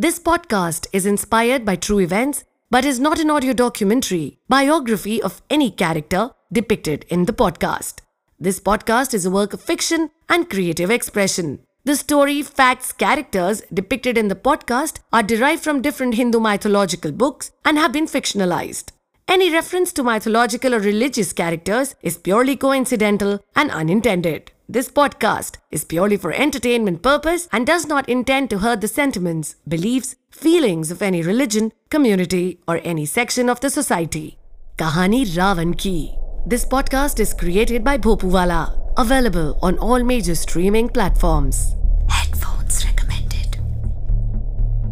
This podcast is inspired by true events but is not an audio documentary, biography of any character depicted in the podcast. This podcast is a work of fiction and creative expression. The story, facts, characters depicted in the podcast are derived from different Hindu mythological books and have been fictionalized. Any reference to mythological or religious characters is purely coincidental and unintended. This podcast is purely for entertainment purpose and does not intend to hurt the sentiments, beliefs, feelings of any religion, community, or any section of the society. Kahani Ravan Ki. This podcast is created by Bhopuwala. Available on all major streaming platforms. Headphones recommended.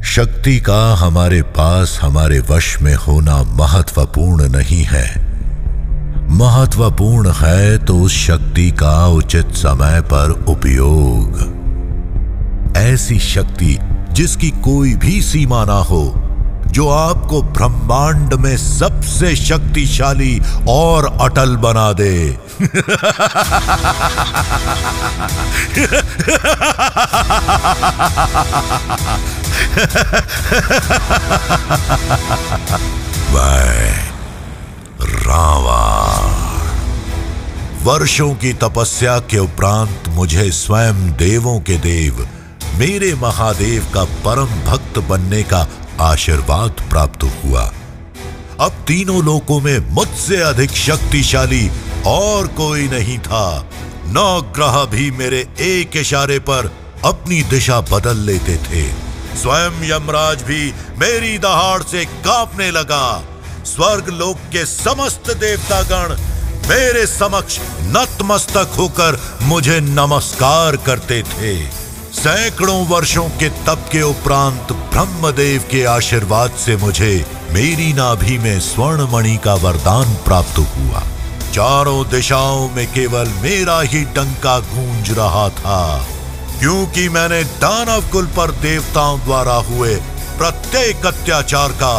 शक्ति का हमारे पास हमारे वश में होना महत्वपूर्ण नहीं है महत्वपूर्ण है तो उस शक्ति का उचित समय पर उपयोग। ऐसी शक्ति जिसकी कोई भी सीमा ना हो, जो आपको ब्रह्मांड में सबसे शक्तिशाली और अटल बना दे। मैं रावण वर्षों की तपस्या के उपरांत मुझे स्वयं देवों के देव, मेरे महादेव का परम भक्त बनने का आशीर्वाद प्राप्त हुआ। अब तीनों लोकों में मुझसे अधिक शक्तिशाली और कोई नहीं था। नौ ग्रह भी मेरे एक इशारे पर अपनी दिशा बदल लेते थे। स्वयं यमराज भी मेरी दहाड़ से कांपने लगा। स्वर्ग लोक के समस्त देवतागण मेरे समक्ष नतमस्तक होकर मुझे नमस्कार करते थे। सैकड़ों वर्षों के तप के उपरांत ब्रह्मदेव के आशीर्वाद से मुझे मेरी नाभि में स्वर्ण मणि का वरदान प्राप्त हुआ। चारों दिशाओं में केवल मेरा ही डंका गूंज रहा था। क्योंकि मैंने दानव कुल पर देवताओं द्वारा हुए प्रत्येक अत्याचार का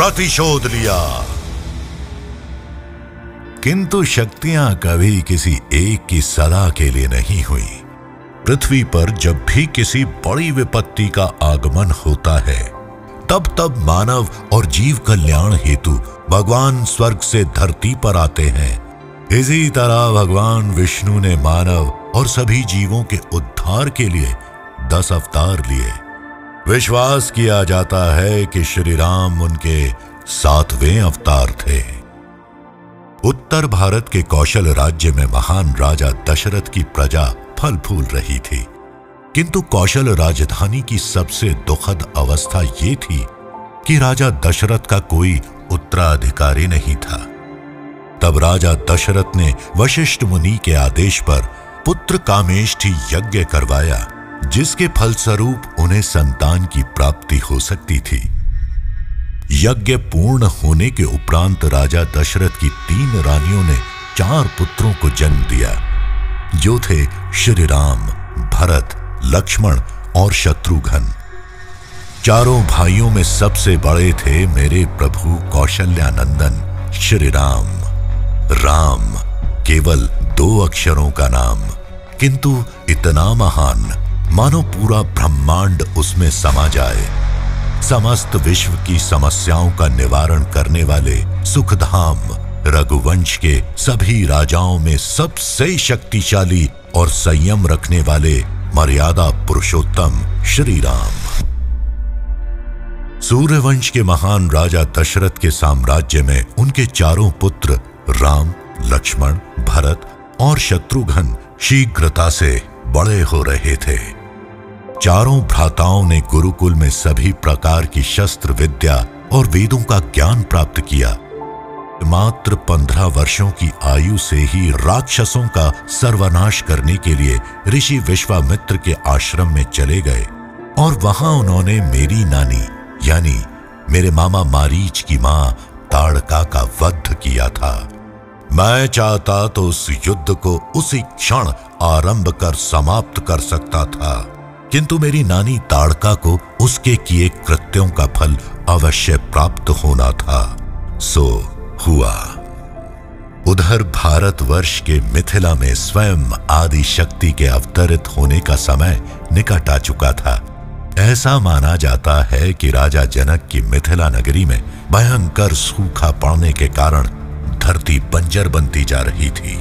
प्रतिशोध लिया। किंतु शक्तियाँ कभी किसी एक की सदा के लिए नहीं हुई। पृथ्वी पर जब भी किसी बड़ी विपत्ति का आगमन होता है, तब तब मानव और जीव कल्याण हेतु भगवान स्वर्ग से धरती पर आते हैं। इसी तरह भगवान विष्णु ने मानव और सभी जीवों के उद्धार के लिए दस अवतार लिए। विश्वास किया जाता है कि श्री राम उनके सातवें अवतार थे। उत्तर भारत के कौशल राज्य में महान राजा दशरथ की प्रजा फल फूल रही थी। किंतु कौशल राजधानी की सबसे दुखद अवस्था ये थी कि राजा दशरथ का कोई उत्तराधिकारी नहीं था। तब राजा दशरथ ने वशिष्ठ मुनि के आदेश पर पुत्र कामेष्ठी यज्ञ करवाया। जिसके फलस्वरूप उन्हें संतान की प्राप्ति हो सकती थी। यज्ञ पूर्ण होने के उपरांत राजा दशरथ की तीन रानियों ने चार पुत्रों को जन्म दिया, जो थे श्री राम भरत, लक्ष्मण और शत्रुघ्न। चारों भाइयों में सबसे बड़े थे मेरे प्रभु कौशल्यानंदन श्री राम राम केवल दो अक्षरों का नाम, किंतु इतना महान मानो पूरा ब्रह्मांड उसमें समा जाए। समस्त विश्व की समस्याओं का निवारण करने वाले सुखधाम, रघुवंश के सभी राजाओं में सबसे शक्तिशाली और संयम रखने वाले मर्यादा पुरुषोत्तम श्री राम सूर्यवंश के महान राजा दशरथ के साम्राज्य में उनके चारों पुत्र राम, लक्ष्मण, भरत और शत्रुघ्न शीघ्रता से बड़े हो रहे थे। चारों भ्राताओं ने गुरुकुल में सभी प्रकार की शस्त्र विद्या और वेदों का ज्ञान प्राप्त किया। मात्र पंद्रह वर्षों की आयु से ही राक्षसों का सर्वनाश करने के लिए ऋषि विश्वामित्र के आश्रम में चले गए और वहाँ उन्होंने मेरी नानी, यानी मेरे मामा मारीच की माँ ताड़का का वध किया था। मैं चाहता तो उस युद्ध को उसी क्षण आरंभ कर समाप्त कर सकता था। किंतु मेरी नानी ताड़का को उसके किए कृत्यों का फल अवश्य प्राप्त होना था। सो हुआ। उधर भारतवर्ष के मिथिला में स्वयं आदि शक्ति के अवतरित होने का समय निकट आ चुका था। ऐसा माना जाता है कि राजा जनक की मिथिला नगरी में भयंकर सूखा पड़ने के कारण धरती बंजर बनती जा रही थी।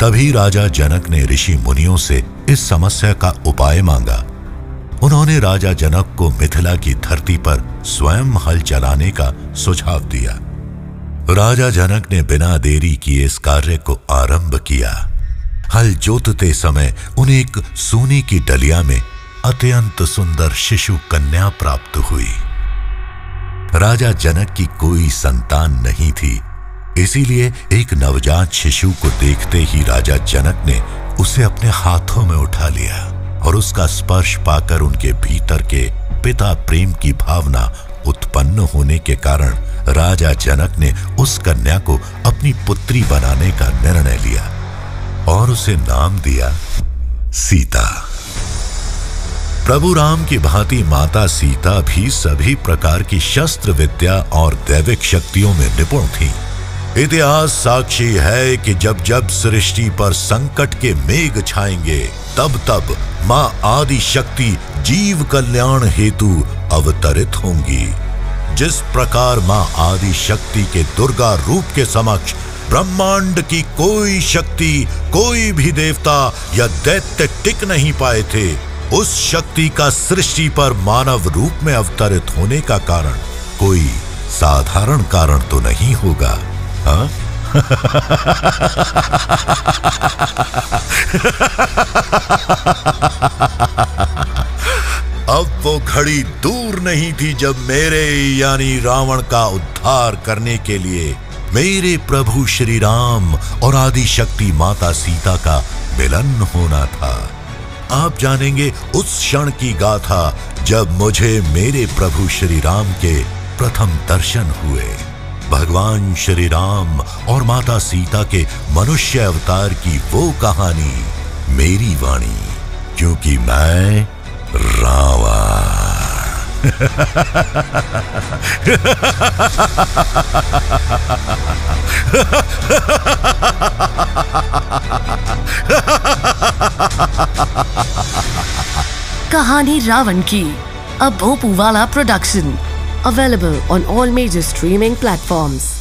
तभी राजा जनक ने ऋषि मुनियों से इस समस्या का उपाय मांगा। उन्होंने राजा जनक को मिथिला की धरती पर स्वयं हल चलाने का सुझाव दिया। राजा जनक ने बिना देरी किए इस कार्य को आरंभ किया। हल जोतते समय उन्हें एक सोने की डलिया में अत्यंत सुंदर शिशु कन्या प्राप्त हुई। राजा जनक की कोई संतान नहीं थी। इसीलिए एक नवजात शिशु को देखते ही राजा जनक ने उसे अपने हाथों में उठा लिया और उसका स्पर्श पाकर उनके भीतर के पिता प्रेम की भावना उत्पन्न होने के कारण राजा जनक ने उस कन्या को अपनी पुत्री बनाने का निर्णय लिया और उसे नाम दिया सीता। प्रभु राम की भांति माता सीता भी सभी प्रकार की शस्त्र विद्या और दैविक शक्तियों में निपुण थी। इतिहास साक्षी है कि जब जब सृष्टि पर संकट के मेघ छाएँगे, तब तब माँ आदि शक्ति जीव कल्याण हेतु अवतरित होंगी। जिस प्रकार माँ आदि शक्ति के दुर्गा रूप के समक्ष ब्रह्मांड की कोई शक्ति, कोई भी देवता या दैत्य टिक नहीं पाए थे, उस शक्ति का सृष्टि पर मानव रूप में अवतरित होने का कारण कोई साधारण कारण तो नहीं होगा। हाँ? अब वो घड़ी दूर नहीं थी जब मेरे, यानी रावण का उद्धार करने के लिए मेरे प्रभु श्री राम और आदि शक्ति माता सीता का मिलन होना था। आप जानेंगे उस क्षण की गाथा जब मुझे मेरे प्रभु श्री राम के प्रथम दर्शन हुए। भगवान श्री राम और माता सीता के मनुष्य अवतार की वो कहानी मेरी वाणी, क्योंकि मैं रावा कहानी रावण की a Bhopuwala production. Available on all major streaming platforms.